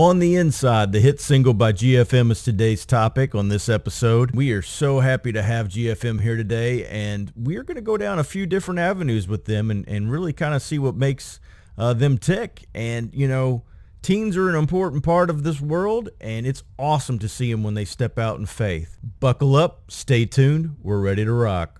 On the Inside, the hit single by GFM is today's topic on this episode. We are so happy to have GFM here today, and we're going to go down a few different avenues with them and, and really kind of see what makes uh, them tick. And, you know, teens are an important part of this world, and it's awesome to see them when they step out in faith. Buckle up, stay tuned, we're ready to rock.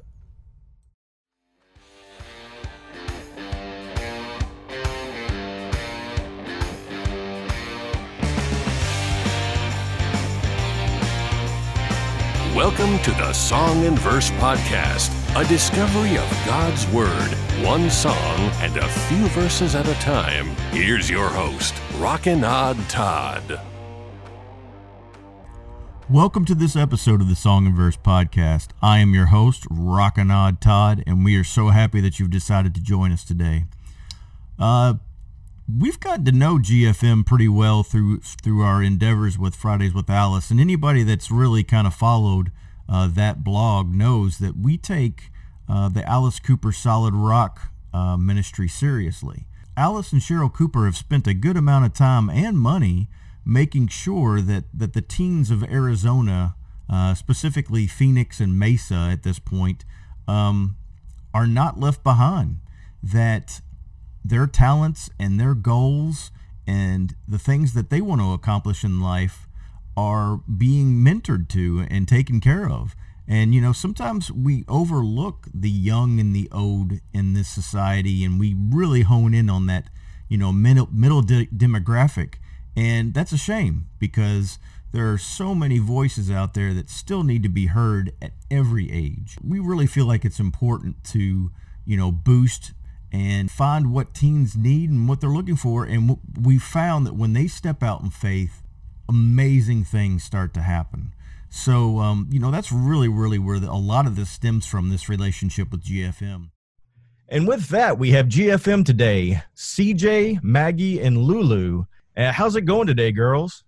Welcome to the Song and Verse Podcast, a discovery of God's Word, one song and a few verses at a time. Here's your host, Rockin' Odd Todd. Welcome to this episode of the Song and Verse Podcast. I am your host, Rockin' Odd Todd, and we are so happy that you've decided to join us today. Uh, we've gotten to know GFM pretty well through through our endeavors with Fridays with Alice, and anybody that's really kind of followed uh, that blog knows that we take uh, the Alice Cooper Solid Rock uh, ministry seriously. Alice and Cheryl Cooper have spent a good amount of time and money making sure that that the teens of Arizona, uh, specifically Phoenix and Mesa at this point, um, are not left behind. That their talents and their goals and the things that they want to accomplish in life are being mentored to and taken care of. And you know, sometimes we overlook the young and the old in this society, and we really hone in on that, you know, middle middle de- demographic, and that's a shame because there are so many voices out there that still need to be heard at every age. We really feel like it's important to, you know, boost and find what teens need and what they're looking for. And we found that when they step out in faith, amazing things start to happen. So, um, you know, that's really, really where the, a lot of this stems from this relationship with GFM. And with that, we have GFM today, CJ, Maggie, and Lulu. Uh, how's it going today, girls?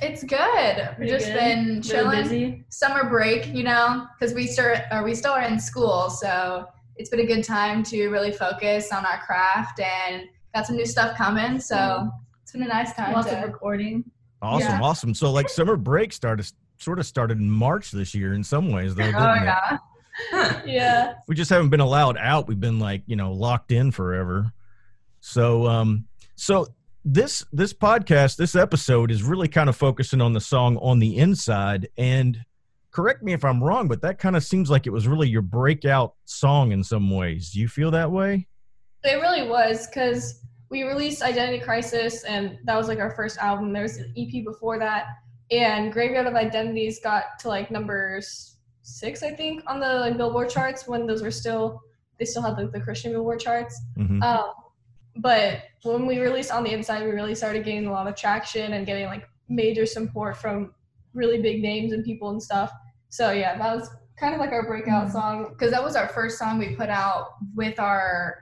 It's good. We've just good. been chilling. Summer break, you know, because we start or we still are in school, so it's been a good time to really focus on our craft and got some new stuff coming. So it's been a nice time. Lots to, of recording. Awesome, yeah. awesome. So like summer break started sort of started in March this year in some ways though. oh yeah. yeah. We just haven't been allowed out. We've been like, you know, locked in forever. So um so this this podcast, this episode is really kind of focusing on the song on the inside and correct me if I'm wrong, but that kind of seems like it was really your breakout song in some ways. Do you feel that way? It really was because we released Identity Crisis, and that was like our first album. There was an EP before that, and Graveyard of Identities got to like number six, I think, on the like, Billboard charts when those were still they still had like the Christian Billboard charts. Mm-hmm. Um, but when we released On the Inside, we really started getting a lot of traction and getting like major support from really big names and people and stuff. So yeah, that was kind of like our breakout mm-hmm. song because that was our first song we put out with our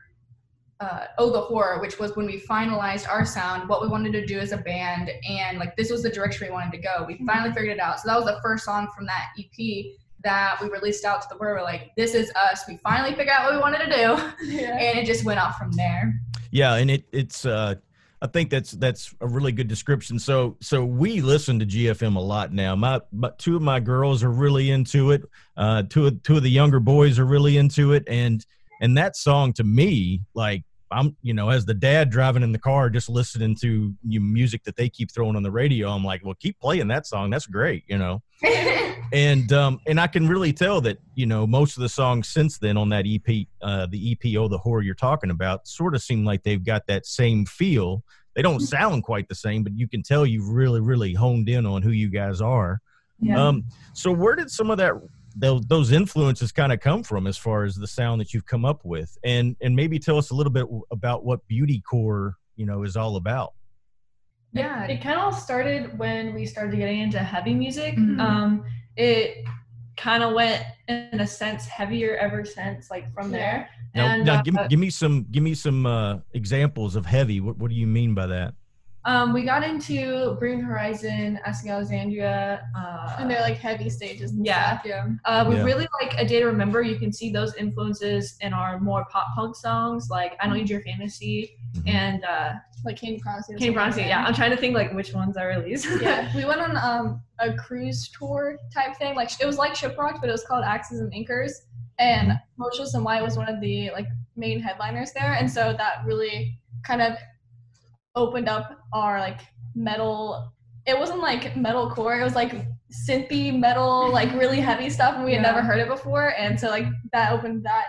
uh, oh the horror which was when we finalized our sound what we wanted to do as a band and like this was the direction we wanted to go we mm-hmm. finally figured it out so that was the first song from that ep that we released out to the world we're like this is us we finally figured out what we wanted to do yeah. and it just went off from there yeah and it it's uh I think that's that's a really good description. So so we listen to GFM a lot now. My, my two of my girls are really into it. Uh, two of two of the younger boys are really into it, and and that song to me, like I'm you know as the dad driving in the car just listening to you music that they keep throwing on the radio. I'm like, well, keep playing that song. That's great, you know. and um and I can really tell that you know most of the songs since then on that EP, uh, the EP, oh the horror you're talking about, sort of seem like they've got that same feel. They don't mm-hmm. sound quite the same, but you can tell you've really really honed in on who you guys are. Yeah. Um, so where did some of that those, those influences kind of come from as far as the sound that you've come up with. And and maybe tell us a little bit about what beauty core you know is all about. Yeah it, it kind of all started when we started getting into heavy music. Mm-hmm. um it kind of went in a sense heavier ever since like from there. Now, and, now uh, give, give me some give me some uh examples of heavy. What, what do you mean by that um, we got into Bring Horizon, Asking Alexandria, uh, and they're like heavy stages. yeah, stuff, yeah. Uh, we yeah. really like A Day to Remember. You can see those influences in our more pop punk songs, like I Don't Need Your Fantasy, mm-hmm. and uh, like Candy Promise. Candy Promise. Yeah, I'm trying to think like which ones I released. yeah, we went on um a cruise tour type thing. Like it was like Shiprocked, but it was called Axes and Anchors. And Motionless In White was one of the like main headliners there, and so that really kind of opened up our like metal. It wasn't like metal core. It was like synthy metal, like really heavy stuff, and we had Yeah. never heard it before. And so like that opened that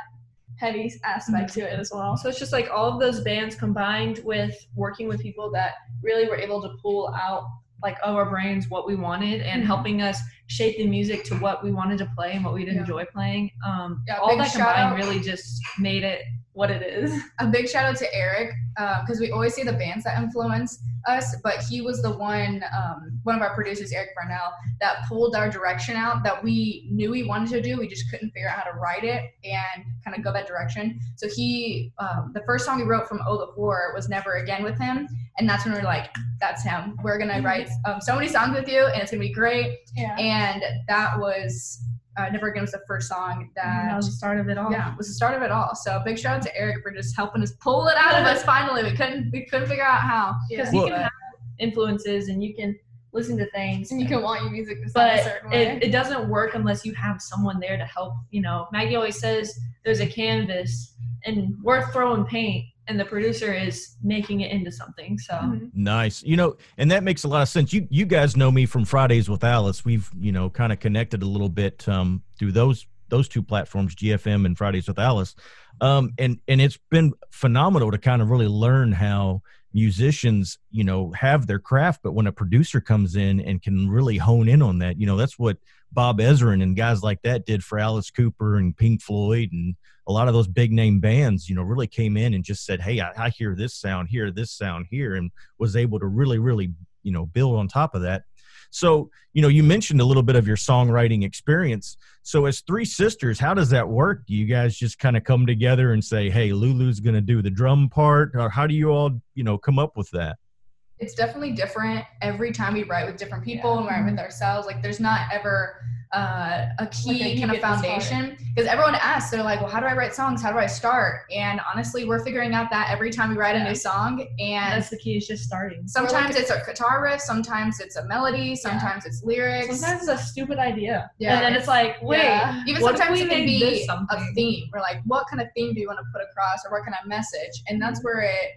heavy aspect to it as well. So it's just like all of those bands combined with working with people that really were able to pull out like of our brains what we wanted and Mhm. helping us shape the music to what we wanted to play and what we'd Yeah. enjoy playing. Um, Yeah, all that combined out. really just made it what it is. a big shout out to Eric because we always see the bands that influence us, but he was the one, um, one of our producers, Eric Barnell, that pulled our direction out that we knew we wanted to do. We just couldn't figure out how to write it and kind of go that direction. So he, um, the first song we wrote from Oh the Horror was Never Again with him, and that's when we are like, that's him. We're gonna write um, so many songs with you, and it's gonna be great. Yeah. And that was uh, Never Again was the first song that that was the start of it all. yeah, it was the start of it all. So big shout out to Eric for just helping us pull it out of us. Finally, we couldn't we couldn't figure out how. Because Yeah. you can have influences and you can listen to things. and you can want your music to sound a but certain way. it, it doesn't work unless you have someone there to help you know maggie always says there's a canvas and we're throwing paint and the producer is making it into something so Mhm. Nice. You know, and that makes a lot of sense. You you guys know me from Fridays with Alice. We've, you know, kind of connected a little bit um through those those two platforms, GFM and Fridays with Alice. Um and and it's been phenomenal to kind of really learn how musicians, you know, have their craft, but when a producer comes in and can really hone in on that, you know, that's what Bob Ezrin and guys like that did for Alice Cooper and Pink Floyd and a lot of those big name bands, you know, really came in and just said, Hey, I, I hear this sound here, this sound here, and was able to really, really, you know, build on top of that. So, you know, you mentioned a little bit of your songwriting experience. So, as three sisters, how does that work? Do you guys just kind of come together and say, Hey, Lulu's going to do the drum part? Or how do you all, you know, come up with that? It's definitely different every time we write with different people and write with ourselves. Like there's not ever uh, a key Like kind of get this part. foundation because everyone asks, they're like, "Well, how do I write songs? How do I start?" And honestly, we're figuring out that every time we write a new song. And that's the key is just starting sometimes it's a guitar riff, sometimes it's a melody, sometimes it's lyrics. sometimes it's a stupid idea Yeah, and then it's like wait Yeah. Even sometimes it can be a theme. We're like, what kind of theme do you want to put across, or what kind of message? And that's where it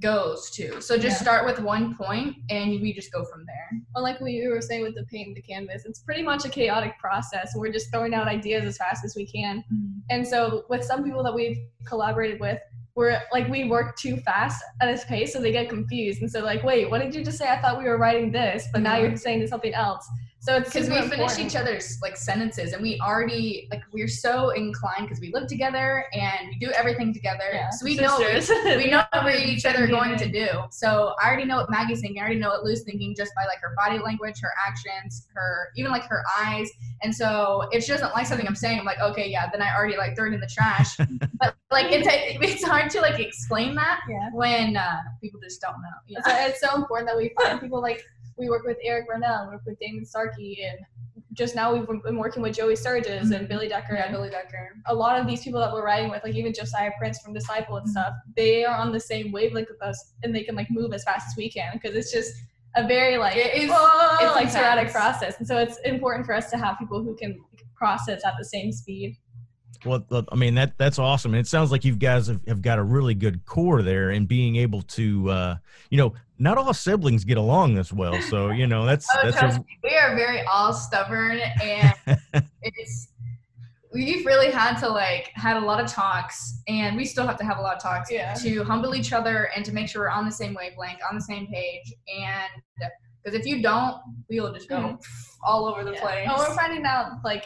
goes to. So just Yeah. start with one point, and we just go from there. Well, like we were saying with the paint and the canvas, it's pretty much a chaotic process. We're just throwing out ideas as fast as we can. Mm-hmm. And so with some people that we've collaborated with, we're like we work too fast at this pace, so they get confused. And so like, wait, what did you just say? I thought we were writing this, but now you're saying something else. So it's Because we finish each other's like sentences, and we already like we're so inclined because we live together and we do everything together. Yeah. So we know Sisters. we know what we each other are going to do. So I already know what Maggie's thinking. I already know what Lou's thinking just by like her body language, her actions, her even like her eyes. And so if she doesn't like something I'm saying, I'm like, okay, yeah, then I already like throw it in the trash. but like it's it's hard to like explain that Yeah. when uh, people just don't know. Yeah. So it's so important that we find people like we work with Eric Burnell, we work with Damon Starkey, and just now we've been working with Joey Sturgis and Mhm. Billy Decker. Yeah, and Billy Decker. a lot of these people that we're writing with, like even Josiah Prins from Disciple and stuff, they are on the same wavelength with us, and they can like move as fast as we can because it's just a very like It is- it's like sporadic process, and so it's important for us to have people who can process at the same speed. Well, I mean that that's awesome. And it sounds like you guys have, have got a really good core there, and being able to, uh, you know, not all siblings get along this well. So you know that's Oh, that's trust a, me, we are very all stubborn and it's we've really had to like had a lot of talks and we still have to have a lot of talks Yeah. to humble each other and to make sure we're on the same wavelength on the same page and because if you don't we will just go Mhm. all over the Yeah. place Oh, we're finding out like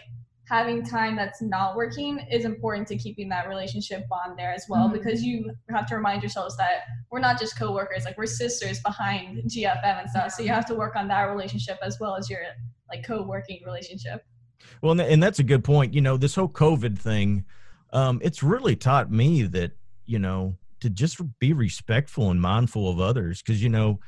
having time that's not working is important to keeping that relationship bond there as well Mhm. because you have to remind yourselves that we're not just coworkers like we're sisters behind GFM and stuff so you have to work on that relationship as well as your like co-working relationship well, and, and that's a good point. You know, this whole COVID thing, um, it's really taught me that you know to just be respectful and mindful of others because you know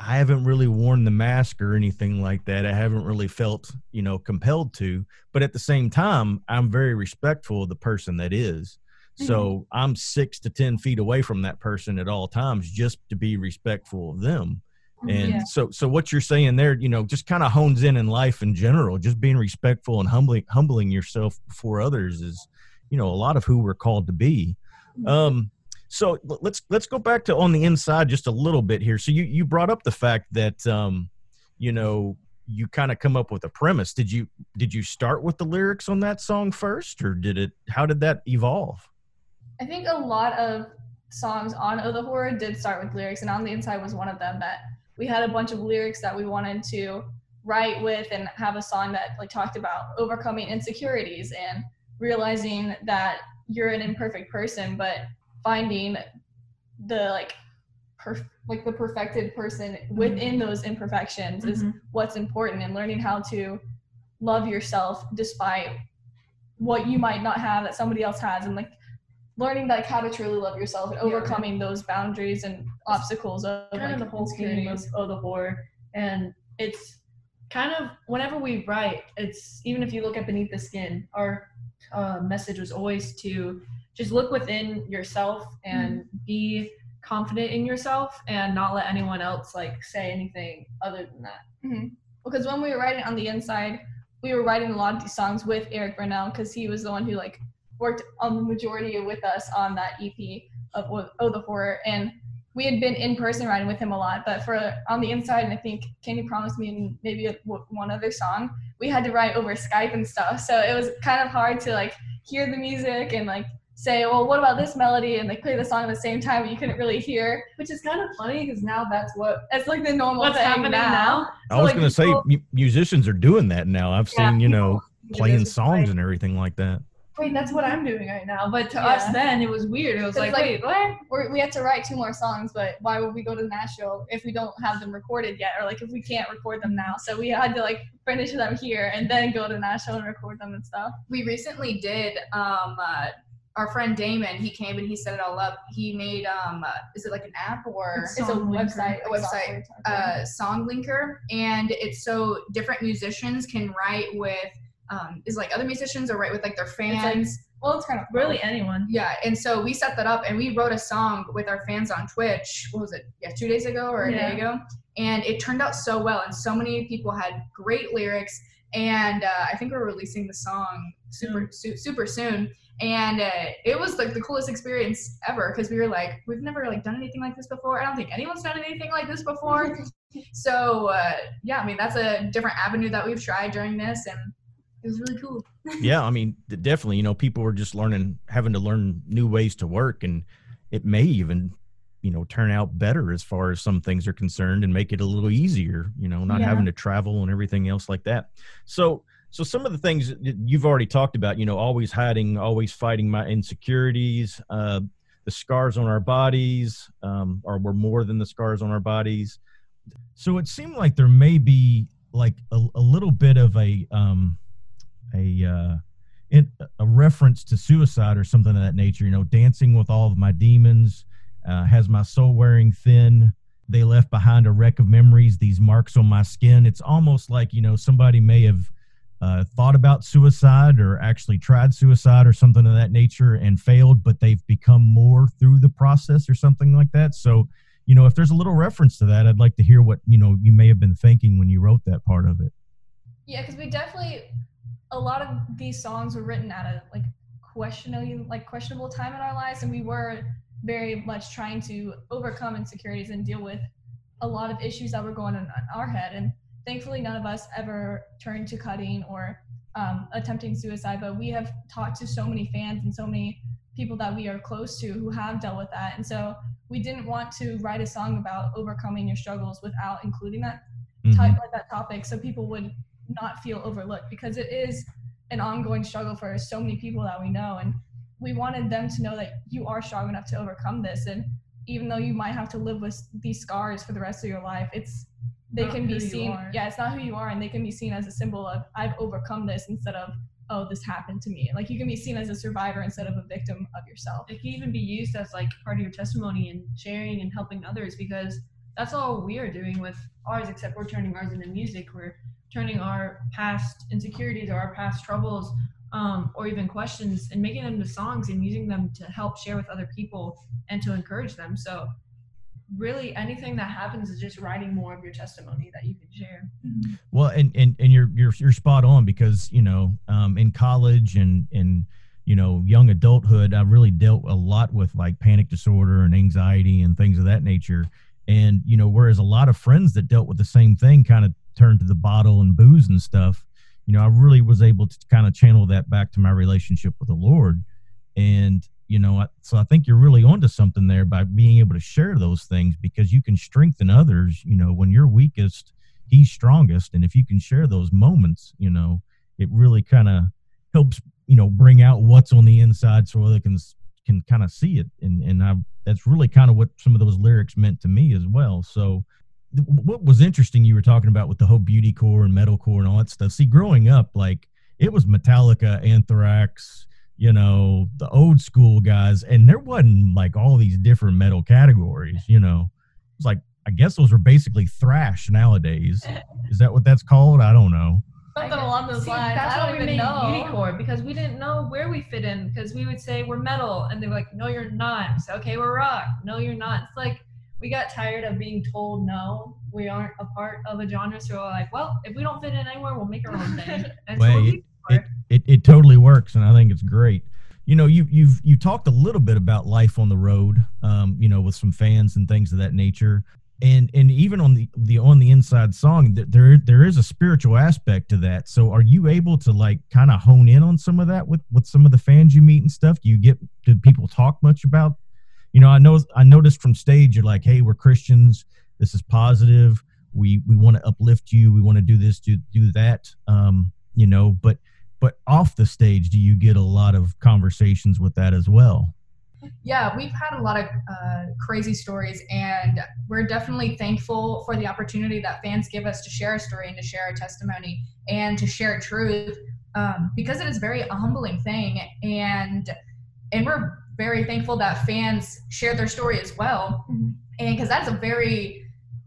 I haven't really worn the mask or anything like that. I haven't really felt, you know, compelled to. But at the same time, I'm very respectful of the person that is. So mm-hmm. I'm six to 10 feet away from that person at all times just to be respectful of them. Mm-hmm. And Yeah. so, so what you're saying there, you know, just kind of hones in in life in general, just being respectful and humbling, humbling yourself before others is, you know, a lot of who we're called to be. Mm-hmm. Um, so let's let's go back to on the inside just a little bit here. So you you brought up the fact that um, you know you kind of come up with a premise. Did you did you start with the lyrics on that song first, or did it? How did that evolve? I think a lot of songs on Oh the Horror did start with lyrics, and On the Inside was one of them that we had a bunch of lyrics that we wanted to write with and have a song that like talked about overcoming insecurities and realizing that you're an imperfect person, but finding the like perf- like the perfected person within those imperfections is Mhm. what's important and learning how to love yourself despite what you might not have that somebody else has and like learning like how to truly love yourself and Yeah. overcoming those boundaries and obstacles of kind like of the whole theme of oh the horror and it's kind of whenever we write it's even if you look at beneath the skin our uh, message was always to just look within yourself and mm-hmm. be confident in yourself and not let anyone else like say anything other than that. Mm-hmm. Because when we were writing on the inside we were writing a lot of these songs with eric Burnell because he was the one who like worked on the majority with us on that ep of oh the horror and we had been in person writing with him a lot but for on the inside and i think kenny promised me and maybe a, one other song we had to write over skype and stuff so it was kind of hard to like hear the music and like say well what about this melody and they play the song at the same time but you couldn't really hear which is kind of funny because now that's what it's like the normal what's thing happening now, I So, was like, going to say mu- musicians are doing that now. I've Yeah, seen you know playing songs like, and everything like that. wait that's what i'm doing right now but to Yeah. us then it was weird it was like, like- wait what we're, we have to write two more songs, but why would we go to Nashville if we don't have them recorded yet, or like if we can't record them now? So we had to like finish them here and then go to Nashville and record them and stuff. we recently did um uh, our friend Damon he came and he set it all up. He made um uh, is it like an app or It's It's a website, A website, uh, song linker and it's so different musicians can write with um is like other musicians or write with like their like- fans? well, it's kind of really anyone. Yeah and so we set that up and we wrote a song with our fans on twitch. What was it? Yeah two days ago or a Yeah. day ago. And it turned out so well and so many people had great lyrics. And uh, i think we're releasing the song super su- super soon and uh, it was like the coolest experience ever because we were like we've never like done anything like this before i don't think anyone's done anything like this before so uh, yeah i mean that's a different avenue that we've tried during this and it was really cool yeah, I mean, definitely. You know, people are just learning, having to learn new ways to work, and it may even, you know, turn out better as far as some things are concerned, and make it a little easier. You know, not Yeah. having to travel and everything else like that. So, so some of the things that you've already talked about, you know, always hiding, always fighting my insecurities, uh, the scars on our bodies, um, or we're more than the scars on our bodies. So it seemed like there may be like a, a little bit of a um, a uh, in, a reference to suicide or something of that nature. You know, dancing with all of my demons, uh, has my soul wearing thin. They left behind a wreck of memories. These marks on my skin. It's almost like you know somebody may have uh, thought about suicide or actually tried suicide or something of that nature and failed, but they've become more through the process or something like that. So. You know, if there's a little reference to that, I'd like to hear what you know you may have been thinking when you wrote that part of it. Yeah, because we definitely a lot of these songs were written at a like questionable like questionable time in our lives, and we were very much trying to overcome insecurities and deal with a lot of issues that were going on in our head. And thankfully, none of us ever turned to cutting or um, attempting suicide. But we have talked to so many fans and so many people that we are close to who have dealt with that, and so we didn't want to write a song about overcoming your struggles without including that Mhm. type like that topic so people would not feel overlooked because it is an ongoing struggle for so many people that we know and we wanted them to know that you are strong enough to overcome this and even though you might have to live with these scars for the rest of your life it's they Not can be seen yeah it's not who you are and they can be seen as a symbol of i've overcome this instead of oh this happened to me. Like you can be seen as a survivor instead of a victim of yourself. It can even be used as like part of your testimony and sharing and helping others because that's all we are doing with ours except we're turning ours into music. We're turning our past insecurities or our past troubles um, or even questions and making them to songs and using them to help share with other people and to encourage them. So really anything that happens is just writing more of your testimony that you can share. Well, and and and you're you're you're spot on because you know um, in college and and you know young adulthood, I really dealt a lot with like panic disorder and anxiety and things of that nature. And you know, whereas a lot of friends that dealt with the same thing kind of turned to the bottle and booze and stuff, you know, I really was able to kind of channel that back to my relationship with the Lord. And you know, so I think you're really onto something there by being able to share those things because you can strengthen others. You know, when you're weakest, he's strongest, and if you can share those moments, you know, it really kind of helps you know bring out what's on the inside so they can can kind of see it. And and I, that's really kind of what some of those lyrics meant to me as well. So what was interesting you were talking about with the whole beauty core and metalcore and all that stuff. See growing up like it was metallica anthrax you know, the old school guys, and there wasn't like all these different metal categories, you know. It's like I guess those were basically thrash nowadays. Is that what that's called? I don't know. Something along those See, lines. That's I don't we even made know. beauty core because we didn't know where we fit in because we would say we're metal and they were like, no, you're not. We say, okay, we're rock. No, you're not. It's like we got tired of being told no, we aren't a part of a genre. So we're like, well, if we don't fit in anywhere, we'll make our own thing. And so we're it, it, it, it totally works, and I think it's great. You know, you you've you talked a little bit about life on the road, um, you know, with some fans and things of that nature, and and even on the the on the inside song, there there is a spiritual aspect to that. So, are you able to like kind of hone in on some of that with with some of the fans you meet and stuff? Do you get did people talk much about? You know, I know I noticed from stage you're like, hey, we're Christians. This is positive. We we want to uplift you. We want to do this, do do that. Um, you know, but but off the stage do you get a lot of conversations with that as well yeah we've had a lot of uh, crazy stories and we're definitely thankful for the opportunity that fans give us to share a story and to share a testimony and to share truth um, because it is very a humbling thing and and we're very thankful that fans share their story as well Mhm. and because that's a very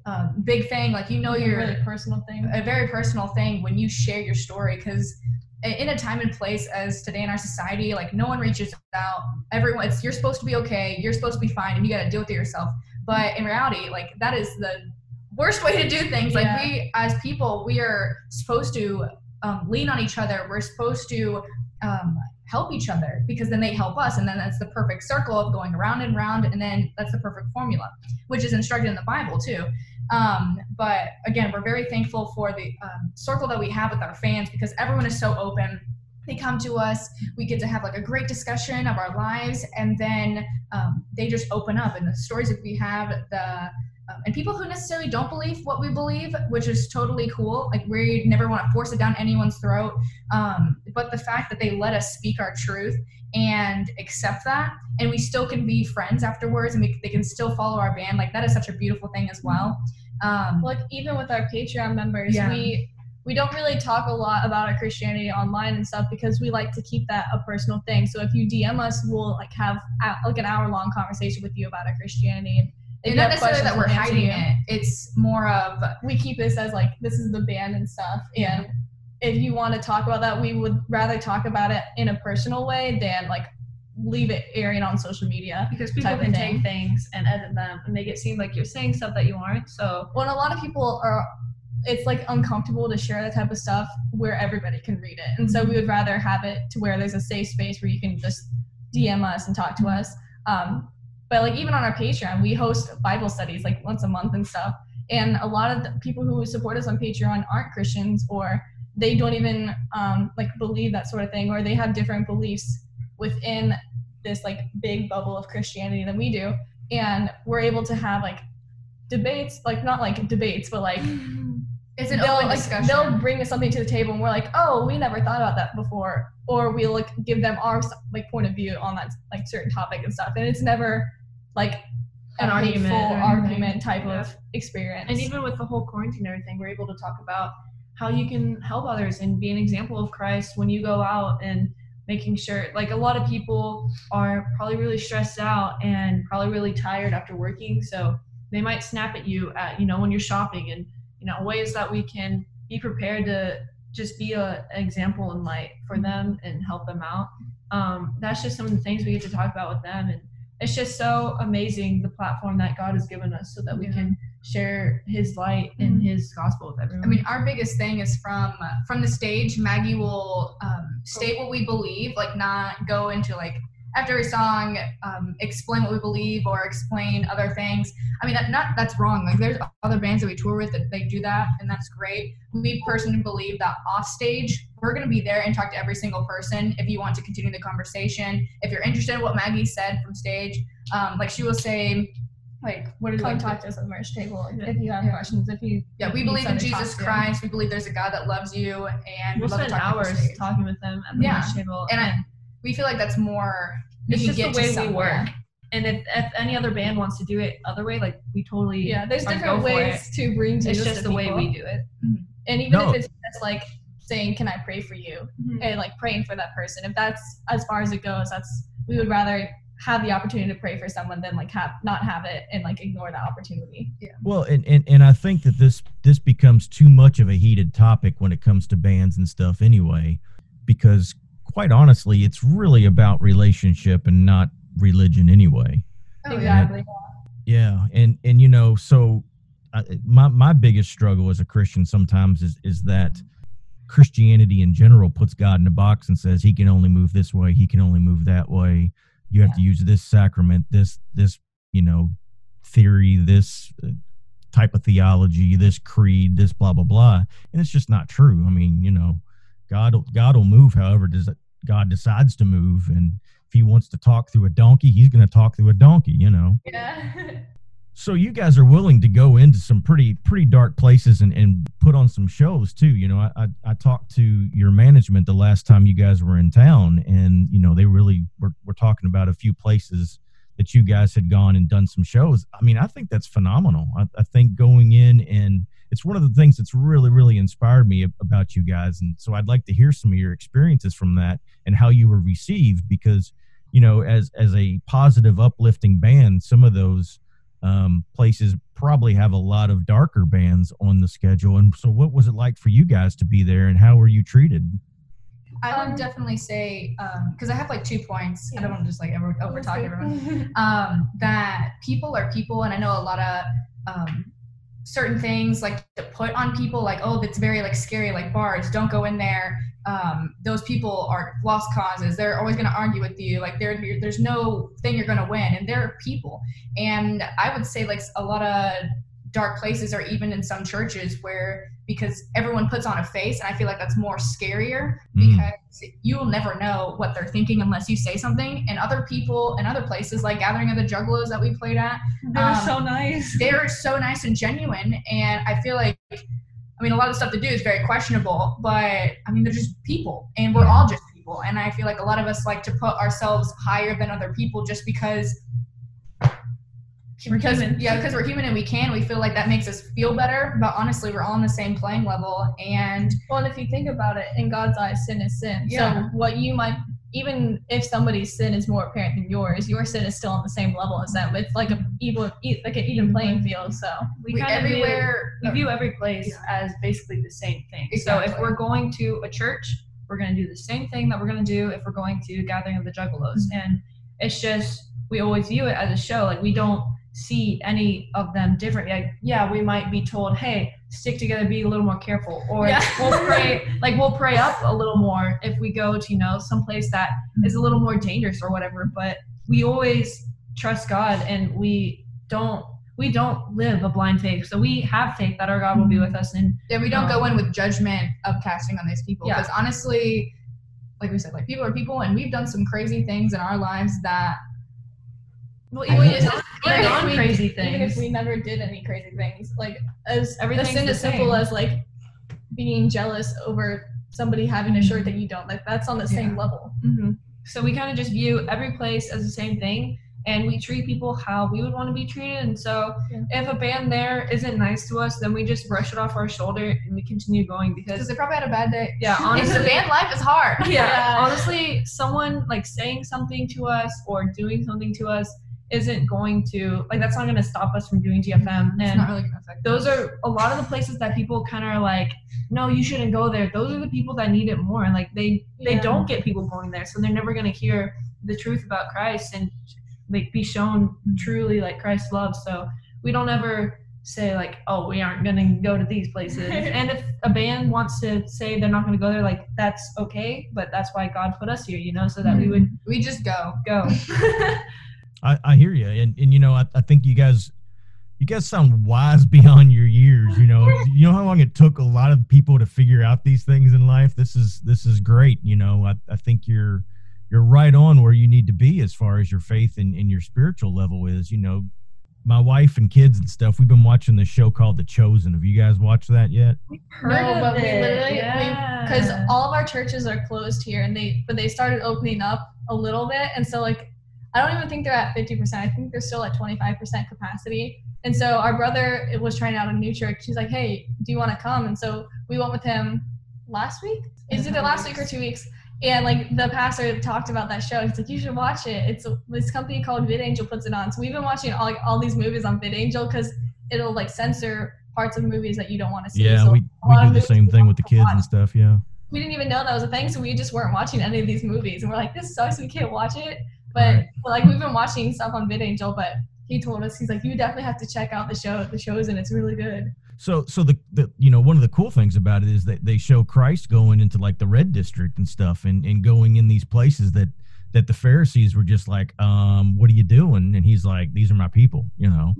um, big thing like you know It's a you're really personal thing. a very personal thing when you share your story because in a time and place as today in our society like no one reaches out. Everyone it's you're supposed to be okay. You're supposed to be fine and you got to deal with it yourself. But in reality like that is the worst way to do things. Like we as people we are supposed to um, lean on each other. We're supposed to um, help each other because then they help us and then that's the perfect circle of going around and round and then that's the perfect formula which is instructed in the bible too um, but again, we're very thankful for the um, circle that we have with our fans because everyone is so open. They come to us, we get to have like a great discussion of our lives, and then um, they just open up. And the stories that we have, the um, and people who necessarily don't believe what we believe, which is totally cool. Like we never want to force it down anyone's throat. Um, but the fact that they let us speak our truth and accept that, and we still can be friends afterwards, and we, they can still follow our band. Like that is such a beautiful thing as well. Um, like even with our Patreon members, Yeah. we we don't really talk a lot about our Christianity online and stuff because we like to keep that a personal thing. So if you DM us, we'll like have a- like an hour long conversation with you about our Christianity. And and not necessarily that we're hiding you. it. It's more of We keep this as like this is the band and stuff. And if you want to talk about that, we would rather talk about it in a personal way than like leave it airing on social media. because people can thing. take things and edit them and make it seem like you're saying stuff that you aren't. So when a lot of people are it's like uncomfortable to share that type of stuff where everybody can read it and so we would rather have it to where there's a safe space where you can just dm us and talk to us um, but like even on our patreon we host bible studies like once a month and stuff and a lot of the people who support us on patreon aren't christians or they don't even um, like believe that sort of thing or they have different beliefs within this like big bubble of christianity than we do and we're able to have like debates like not like debates but like it's an they'll open like discussion. they'll bring us something to the table and we're like oh we never thought about that before or we'll like give them our like point of view on that like certain topic and stuff and it's never like An argument argument type Yeah. of experience and even with the whole quarantine and everything, we're able to talk about how you can help others and be an example of Christ when you go out and making sure like a lot of people are probably really stressed out and probably really tired after working so they might snap at you at you know when you're shopping and you know ways that we can be prepared to just be a, an example and light for them and help them out. Um, that's just some of the things we get to talk about with them, and it's just so amazing the platform that God has given us so that we Yeah. can share His light and Mhm. His gospel with everyone. I mean, our biggest thing is from from the stage. Maggie will um, state what we believe, like not go into like after every song, um, explain what we believe or explain other things. I mean, that not that's wrong. Like there's other bands that we tour with that they do that, and that's great. We personally believe that off stage, we're gonna be there and talk to every single person. If you want to continue the conversation, if you're interested in what Maggie said from stage, um, like she will say. Like what is like, Contact us at the merch table Yeah. if you have Yeah. questions. If you yeah, we believe in someone to talk Jesus to. Christ. We believe there's a God that loves you, and we'll we love spend hours the talking with them at the Yeah. lunch table, And I, we feel like that's more. it's can just get the to way we work. And if, if any other band wants to do it other way, like we totally Yeah, there's different go for ways to bring It. Jesus It's just to the way we do it. Mm-hmm. And even No. if it's just like saying, "Can I pray for you?" Mm-hmm. and like praying for that person, if that's as far as it goes, that's we would rather have the opportunity to pray for someone than like have not have it and like ignore that opportunity. Yeah. Well, and, and and I think that this this becomes too much of a heated topic when it comes to bands and stuff anyway, because quite honestly, it's really about relationship and not religion anyway. Oh, yeah. exactly. Yeah, and and you know, so I, my my biggest struggle as a Christian sometimes is is that Christianity in general puts God in a box and says he can only move this way, he can only move that way. You have to use this sacrament, this this you know theory, this uh, type of theology, this creed, this blah blah blah, and it's just not true. I mean, you know, God God will move however does God decides to move, and if he wants to talk through a donkey, he's going to talk through a donkey. You know. Yeah. So you guys are willing to go into some pretty pretty dark places and, and put on some shows too. You know, I, I I talked to your management the last time you guys were in town, and you know they really were, were talking about a few places that you guys had gone and done some shows. I mean, I think that's phenomenal. I, I think going in and it's one of the things that's really really inspired me about you guys, and so I'd like to hear some of your experiences from that and how you were received because you know as as a positive uplifting band, some of those um, places probably have a lot of darker bands on the schedule. And so, what was it like for you guys to be there, and how were you treated? I would Um, definitely say because I have like two points. I don't want to just like over over talk everyone. Um, that people are people, and I know a lot of um, certain things like to put on people, like oh, that's very like scary, like bars. Don't go in there. Um, those people are lost causes. They're always going to argue with you. Like there, there's no thing you're going to win, and they're people. And I would say like a lot of dark places, or even in some churches where because everyone puts on a face, and I feel like that's more scarier Mm. because you will never know what they're thinking unless you say something. And other people in other places, like Gathering of the Juggalos that we played at, They're Um, so nice. they're so nice and genuine. And I feel like, I mean, a lot of stuff to do is very questionable, but I mean, they're just people, and we're all just people. And I feel like a lot of us like to put ourselves higher than other people just because. We're because human. yeah, because we're human and we can. We feel like that makes us feel better. But honestly, we're all on the same playing level. And Well, and if you think about it, in God's eyes, sin is sin. Yeah. So what you might, even if somebody's sin is more apparent than yours, your sin is still on the same level as them. It's like a even, like an even playing field. So We, we, kind of view, we view every place as basically the same thing. So if we're going to a church, we're going to do the same thing that we're going to do if we're going to Gathering of the Juggalos. Mm-hmm. And it's just, we always view it as a show. Like, we don't see any of them different. Like, yeah, we might be told, hey, stick together, be a little more careful. Or Yeah. we'll pray, like, we'll pray up a little more if we go to, you know, someplace that is a little more dangerous or whatever. But we always trust God and we don't. We don't live a blind faith, so we have faith that our God will be with us, and Yeah, we don't go Um, in with judgment of casting on these people. Yeah. Because honestly, like we said, like people are people, and we've done some crazy things in our lives that well, even, mean, even even if non we- crazy even if we never did any crazy things, like as a Everything's as simple as like being jealous over somebody having a shirt that you don't, like that's on the same level. hmm So we kind of just view every place as the same thing, and we treat people how we would want to be treated. And so, Yeah. if a band there isn't nice to us, then we just brush it off our shoulder and we continue going because because, they probably had a bad day. yeah, Honestly, honestly, the band life is hard. yeah, Yeah. honestly, someone like saying something to us or doing something to us isn't going to like that's not going to stop us from doing GFM. Mm-hmm. It's And not really gonna affect those are a lot of the places that people kind of are like, no, you shouldn't go there. Those are the people that need it more, and like they they Yeah. don't get people going there, so they're never going to hear the truth about Christ and like be shown mm-hmm. truly like Christ's love. So we don't ever say like, oh, we aren't going to go to these places. and if a band wants to say they're not going to go there, like that's okay, but that's why God put us here, you know, so that we mm-hmm. would we just go. go. I, I hear you, and and you know, I, I think you guys, you guys sound wise beyond your years. You know, you know how long it took a lot of people to figure out these things in life. This is this is great. You know, I, I think you're you're right on where you need to be as far as your faith and, and your spiritual level is. You know, my wife and kids and stuff. We've been watching this show called The Chosen. Have you guys watched that yet? No, but we literally yeah. because all of our churches are closed here, and they but they started opening up a little bit, and so like I don't even think they're at fifty percent. I think they're still at twenty five percent capacity. And so our brother was trying out a new church. He's like, "Hey, do you want to come?" And so we went with him last week. Is it the last week or two weeks? And like the pastor talked about that show. He's like, "You should watch it. It's a, this company called VidAngel puts it on." So we've been watching all all these movies on VidAngel because it'll like censor parts of movies that you don't want to see. Yeah, So we, we lot do the same thing with the kids watch and stuff. Yeah. we didn't even know that was a thing, so we just weren't watching any of these movies. And we're like, this sucks, we can't watch it. But Right. like we've been watching stuff on VidAngel, but he told us he's like, you definitely have to check out the show, the shows, and it's really good. So, so the, the you know one of the cool things about it is that they show Christ going into like the red district and stuff, and and going in these places that that the Pharisees were just like, um, what are you doing? And he's like, these are my people, you know.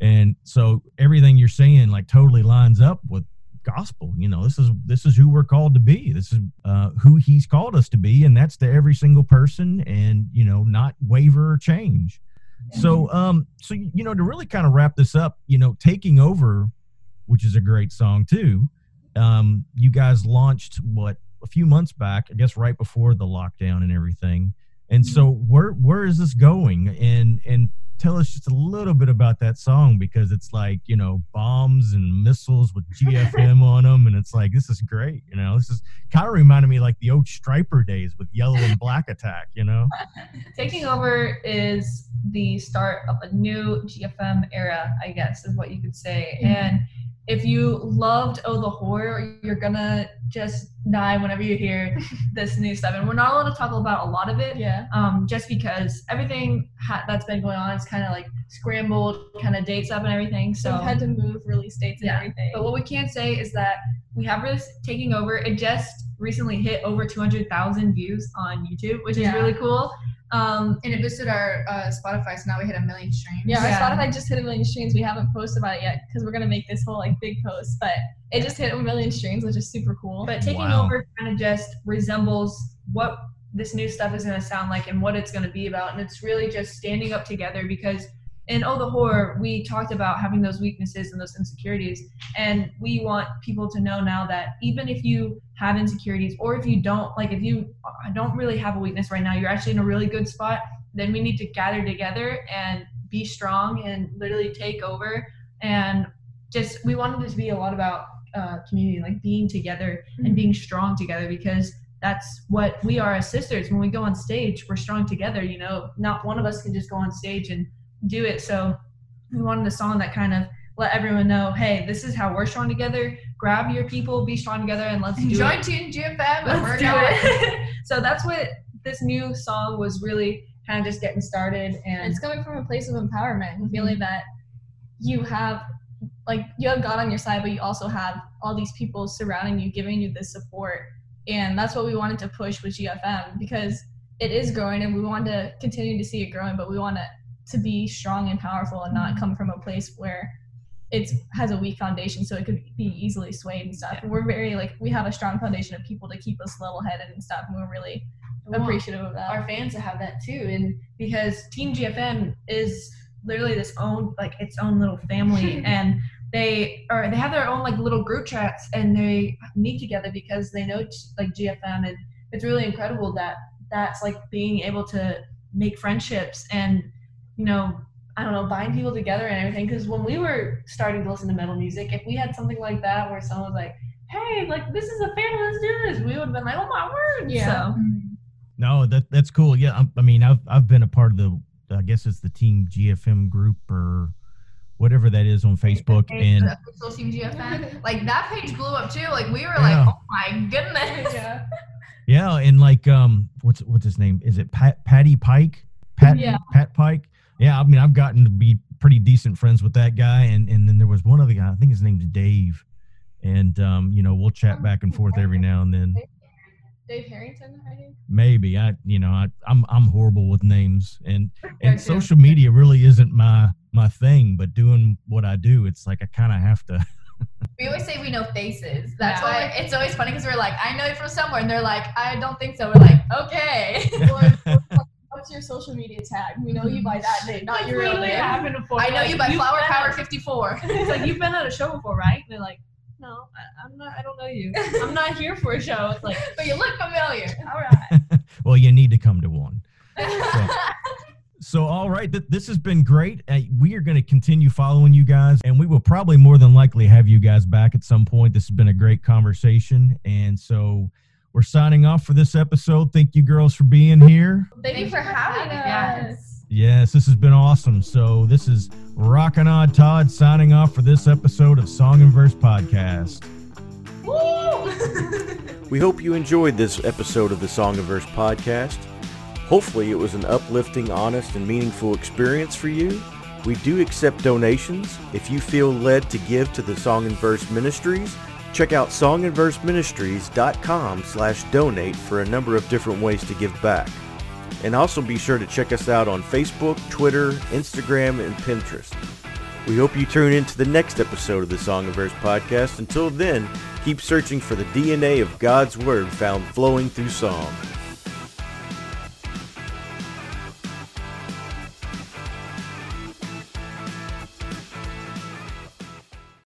And so everything you're saying like totally lines up with gospel. You know, this is this is who we're called to be. This is uh, who He's called us to be, and that's to every single person, and you know, not waver or change. So, um, so you know, to really kind of wrap this up, you know, taking over, which is a great song too. Um, you guys launched what a few months back, I guess, right before the lockdown and everything. And so, where where is this going? And and tell us just a little bit about that song because it's like you know bombs and missiles with GFM on them, and it's like this is great. You know, this is kind of reminded me like the old Stryper days with Yellow and Black Attack. You know. Taking over is the start of a new GFM era, I guess, is what you could say. Hmm. And if you loved Oh the Horror, you're gonna just die whenever you hear this new stuff. And we're not allowed to talk about a lot of it, Yeah. um, just because everything ha- that's been going on is kind of like scrambled, kind of dates up and everything. So we've had to move release dates and Yeah, everything. but what we can say is that we have this taking over. It just recently hit over 200,000 views on YouTube, which Yeah. is really cool. Um, And it boosted our uh, Spotify, so now we hit a million streams. yeah, our Spotify just hit a million streams. We haven't posted about it yet because we're gonna make this whole like big post, but it just hit a million streams, which is super cool. but taking Wow. over kind of just resembles what this new stuff is going to sound like and what it's going to be about. And it's really just standing up together because in Oh the Horror, we talked about having those weaknesses and those insecurities. And we want people to know now that even if you have insecurities or if you don't, like if you don't really have a weakness right now, you're actually in a really good spot, then we need to gather together and be strong and literally take over. And just, we wanted it to be a lot about uh, community, like being together and being strong together because that's what we are as sisters. When we go on stage, we're strong together. You know, not one of us can just go on stage and do it. So we wanted a song that kind of let everyone know, hey, this is how we're strong together. Grab your people, be strong together, and let's do Join it. Team GFM. Let's we're do not. it. so that's what this new song was really kind of just getting started. And it's coming from a place of empowerment and Mm-hmm. feeling that you have like you have God on your side, but you also have all these people surrounding you, giving you this support. And that's what we wanted to push with GFM because it is growing and we want to continue to see it growing, but we want it to be strong and powerful and Mm-hmm. not come from a place where it has a weak foundation so it could be easily swayed and stuff. And we're very like we have a strong foundation of people to keep us level headed and stuff and we're really appreciative of that. our fans to have that too. And because Team GFM is literally this own like its own little family and they are they have their own like little group chats and they meet together because they know like GFM and it's really incredible that that's like being able to make friendships and you know I don't know bind people together and everything because when we were starting to listen to metal music if we had something like that where someone was like hey like this is a fan let's do this we would have been like oh my word Yeah. so. No, that that's cool. Yeah, I'm, I mean, I've I've been a part of the I guess it's the Team GFM group or whatever that is on Facebook. And official Team GFM. Like that page blew up too. Like we were Yeah. like, oh my goodness. yeah. yeah, and like um, what's what's his name? Is it Pat Patty Pike? Pat Yeah. Pat Pike. Yeah, I mean I've gotten to be pretty decent friends with that guy, and and then there was one other guy. I think his name's Dave, and um, you know we'll chat back and forth every now and then. Dave Harrington, I think. maybe i you know I, i'm i'm horrible with names and and too. social media really isn't my my thing but doing what i do it's like i kind of have to We always say we know faces. That's Yeah. why it's always funny because we're like, I know you from somewhere, and they're like, I don't think so. We're like, okay. Or- What's your social media tag? We know you by that name, not That's your real name. happened before. I know Like, you by you've Flower Power at- 54. It's like you've been at a show before, right? And they're like, no, I, I'm not. I don't know you. I'm not here for a show. It's like, but you look familiar. all right. well you need to come to one so all right th- this has been great uh, we are going to continue following you guys and we will probably more than likely have you guys back at some point this has been a great conversation and so we're signing off for this episode thank you girls for being here Thank you for having us. Yes. Yes, this has been awesome. So this is Rockin' Odd Todd signing off for this episode of Song and Verse Podcast. We hope you enjoyed this episode of the Song and Verse Podcast. Hopefully it was an uplifting, honest, and meaningful experience for you. We do accept donations. If you feel led to give to the Song and Verse Ministries, check out songandverseministries.com slash donate for a number of different ways to give back. And also be sure to check us out on Facebook, Twitter, Instagram, and Pinterest. We hope you tune in to the next episode of the Song and Verse podcast. Until then, keep searching for the DNA of God's Word found flowing through song.